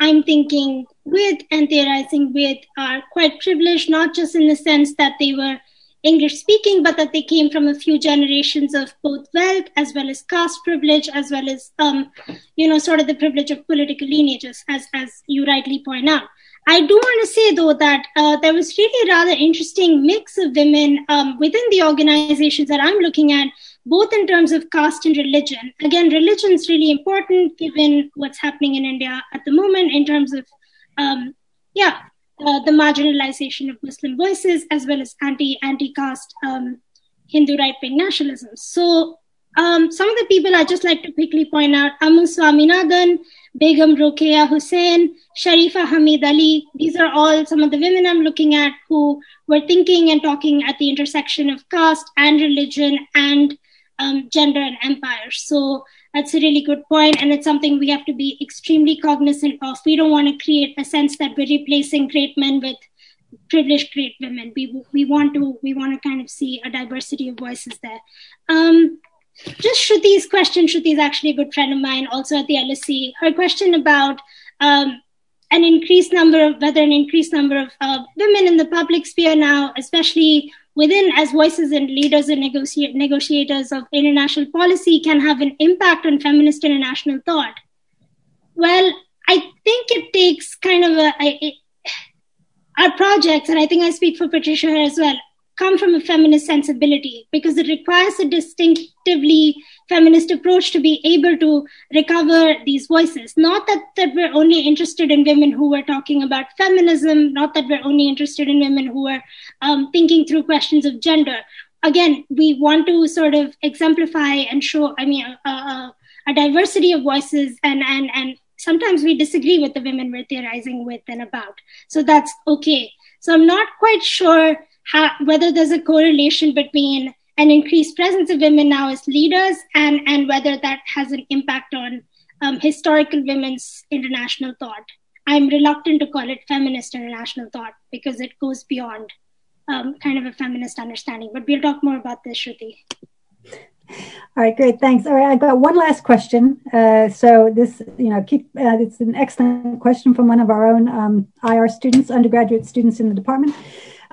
I'm thinking with and theorizing with are quite privileged, not just in the sense that they were English speaking, but that they came from a few generations of both wealth as well as caste privilege, as well as, um, you know, sort of the privilege of political lineages, as, as you rightly point out. I do want to say, though, that uh, there was really a rather interesting mix of women um, within the organizations that I'm looking at, both in terms of caste and religion. Again, religion is really important given what's happening in India at the moment in terms of, um, yeah, uh, the marginalization of Muslim voices as well as anti anti caste um, Hindu right wing nationalism. So um, some of the people I just like to quickly point out: Ammu Swaminathan, Begum Rokeya Hussain, Sharifa Hamid Ali. These are all some of the women I'm looking at who were thinking and talking at the intersection of caste and religion and um, gender and empire. So that's a really good point, and it's something we have to be extremely cognizant of. We don't want to create a sense that we're replacing great men with privileged great women. We we want to we want to kind of see a diversity of voices there. Um, just Shruti's question. Shruti is actually a good friend of mine, also at the LSE. Her question about um, an increased number of whether an increased number of uh, women in the public sphere now, especially within as voices and leaders and negotiate, negotiators of international policy can have an impact on feminist international thought? Well, I think it takes kind of a, a, our projects, and I think I speak for Patricia here as well, come from a feminist sensibility because it requires a distinctively feminist approach to be able to recover these voices. Not that, that we're only interested in women who are talking about feminism, not that we're only interested in women who are um, thinking through questions of gender. Again, we want to sort of exemplify and show, I mean, a, a, a diversity of voices and, and, and sometimes we disagree with the women we're theorizing with and about. So that's okay. So I'm not quite sure how, whether there's a correlation between an increased presence of women now as leaders and, and whether that has an impact on um, historical women's international thought. I'm reluctant to call it feminist international thought because it goes beyond um, kind of a feminist understanding. But we'll talk more about this, Shruti. All right, great, thanks. All right, I've got one last question. Uh, so this, you know, keep uh, it's an excellent question from one of our own um, IR students, undergraduate students in the department,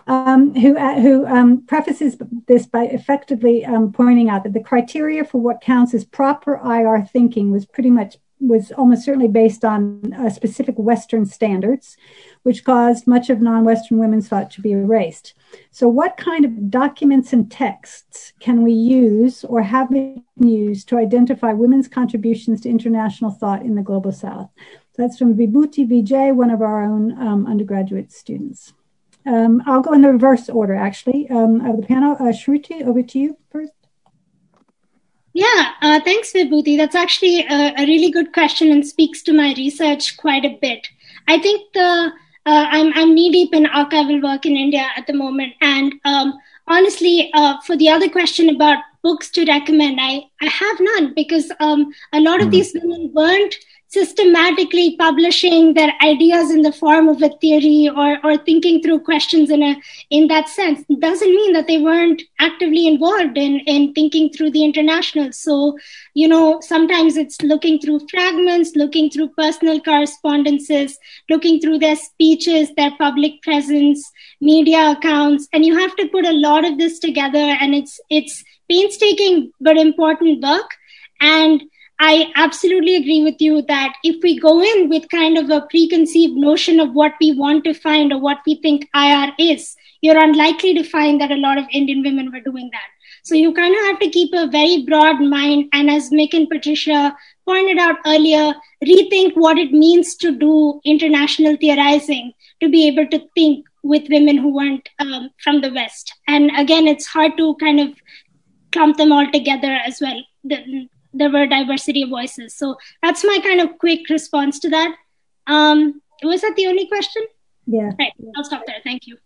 um, who uh, who um, prefaces this by effectively um, pointing out that the criteria for what counts as proper IR thinking was pretty much was almost certainly based on uh, specific Western standards, which caused much of non Western women's thought to be erased. So, what kind of documents and texts can we use or have been used to identify women's contributions to international thought in the global south? So that's from Vibhuti Vijay, one of our own um, undergraduate students. Um, I'll go in the reverse order, actually, um, of the panel. Uh, Shruti, over to you first. Yeah, uh, thanks, Vibhuti. That's actually a, a, really good question and speaks to my research quite a bit. I think the uh, I'm I'm knee deep in archival work in India at the moment, and um, honestly, uh, for the other question about books to recommend, I I have none because um, a lot of mm. these women weren't systematically publishing their ideas in the form of a theory or, or thinking through questions in a in that sense. Doesn't mean that they weren't actively involved in in thinking through the international. So you know sometimes it's looking through fragments looking through personal correspondences looking through their speeches their public presence media accounts. And you have to put a lot of this together and it's it's painstaking but important work. And I absolutely agree with you that if we go in with kind of a preconceived notion of what we want to find or what we think IR is, you're unlikely to find that a lot of Indian women were doing that. So you kind of have to keep a very broad mind. And as Mick and Patricia pointed out earlier, rethink what it means to do international theorizing to be able to think with women who weren't um, from the West. And again, it's hard to kind of clump them all together as well. There were diversity of voices. So that's my kind of quick response to that. Um, was that the only question? Yeah. Right. I'll stop there. Thank you.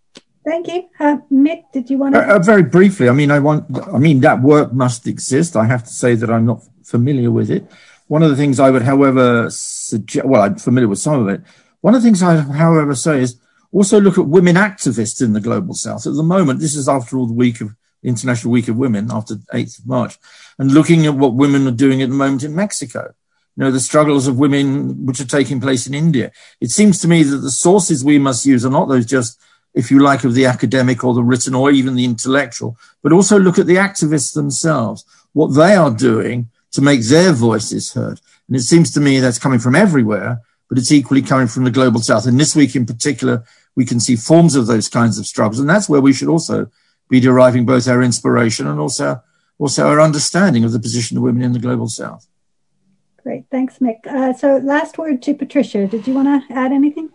Thank you, uh, Mick. Did you want to? Uh, uh, very briefly, I mean, I want. I mean, that work must exist. I have to say that I'm not familiar with it. One of the things I would, however, suggest. Well, I'm familiar with some of it. One of the things I, however, say is also look at women activists in the global south. At the moment, this is after all the week of International Week of Women after 8th of March, and looking at what women are doing at the moment in Mexico. You know, the struggles of women which are taking place in India. It seems to me that the sources we must use are not those just, if you like, of the academic or the written or even the intellectual, but also look at the activists themselves, what they are doing to make their voices heard. And it seems to me that's coming from everywhere, but it's equally coming from the global south. And this week in particular, we can see forms of those kinds of struggles. And that's where we should also be deriving both our inspiration and also also our understanding of the position of women in the global south. Great, thanks, Mick. Uh, so, last word to Patricia. Did you want to add anything?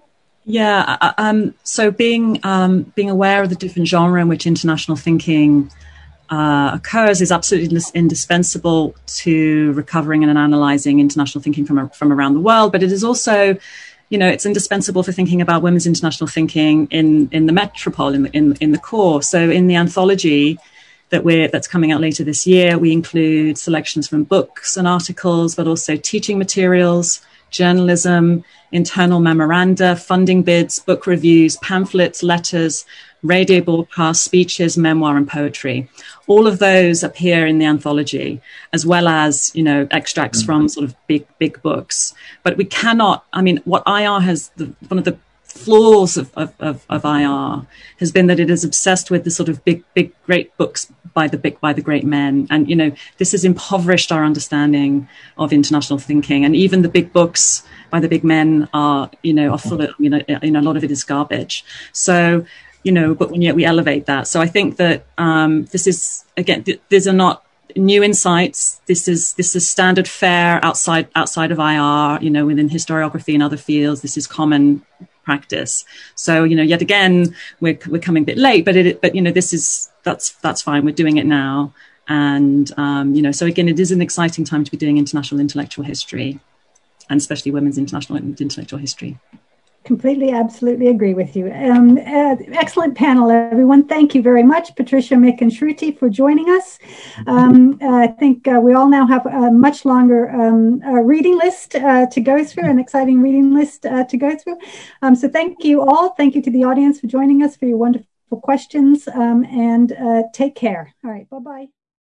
Yeah. Uh, um, so, being um, being aware of the different genre in which international thinking uh, occurs is absolutely indispensable to recovering and analyzing international thinking from from around the world. But it is also you know, it's indispensable for thinking about women's international thinking in, in the metropole, in the, in, in the core. So in the anthology that we're, that's coming out later this year, we include selections from books and articles, but also teaching materials, journalism, internal memoranda, funding bids, book reviews, pamphlets, letters, radio broadcasts, speeches, memoir, and poetry. All of those appear in the anthology, as well as you know extracts mm-hmm. from sort of big big books. But we cannot. I mean, what IR has the, one of the flaws of, of, of, of, IR has been that it is obsessed with the sort of big, big, great books by the big, by the great men. And, you know, this has impoverished our understanding of international thinking. And even the big books by the big men are, you know, are full of, you know, you know, a lot of it is garbage. So you know, but when yet we elevate that. So I think that um, this is again, th- these are not new insights. This is this is standard fare outside outside of IR. You know, within historiography and other fields, this is common practice. So you know, yet again, we're we're coming a bit late, but it but you know, this is that's that's fine. We're doing it now, and um, you know, so again, it is an exciting time to be doing international intellectual history, and especially women's international intellectual history. Completely, absolutely agree with you. Um, uh, excellent panel, everyone. Thank you very much, Patricia, Mick, and Shruti, for joining us. Um, uh, I think uh, we all now have a much longer um, reading list uh, to go through, an exciting reading list uh, to go through. Um, so thank you all. Thank you to the audience for joining us, for your wonderful questions, um, and uh, take care. All right, bye-bye.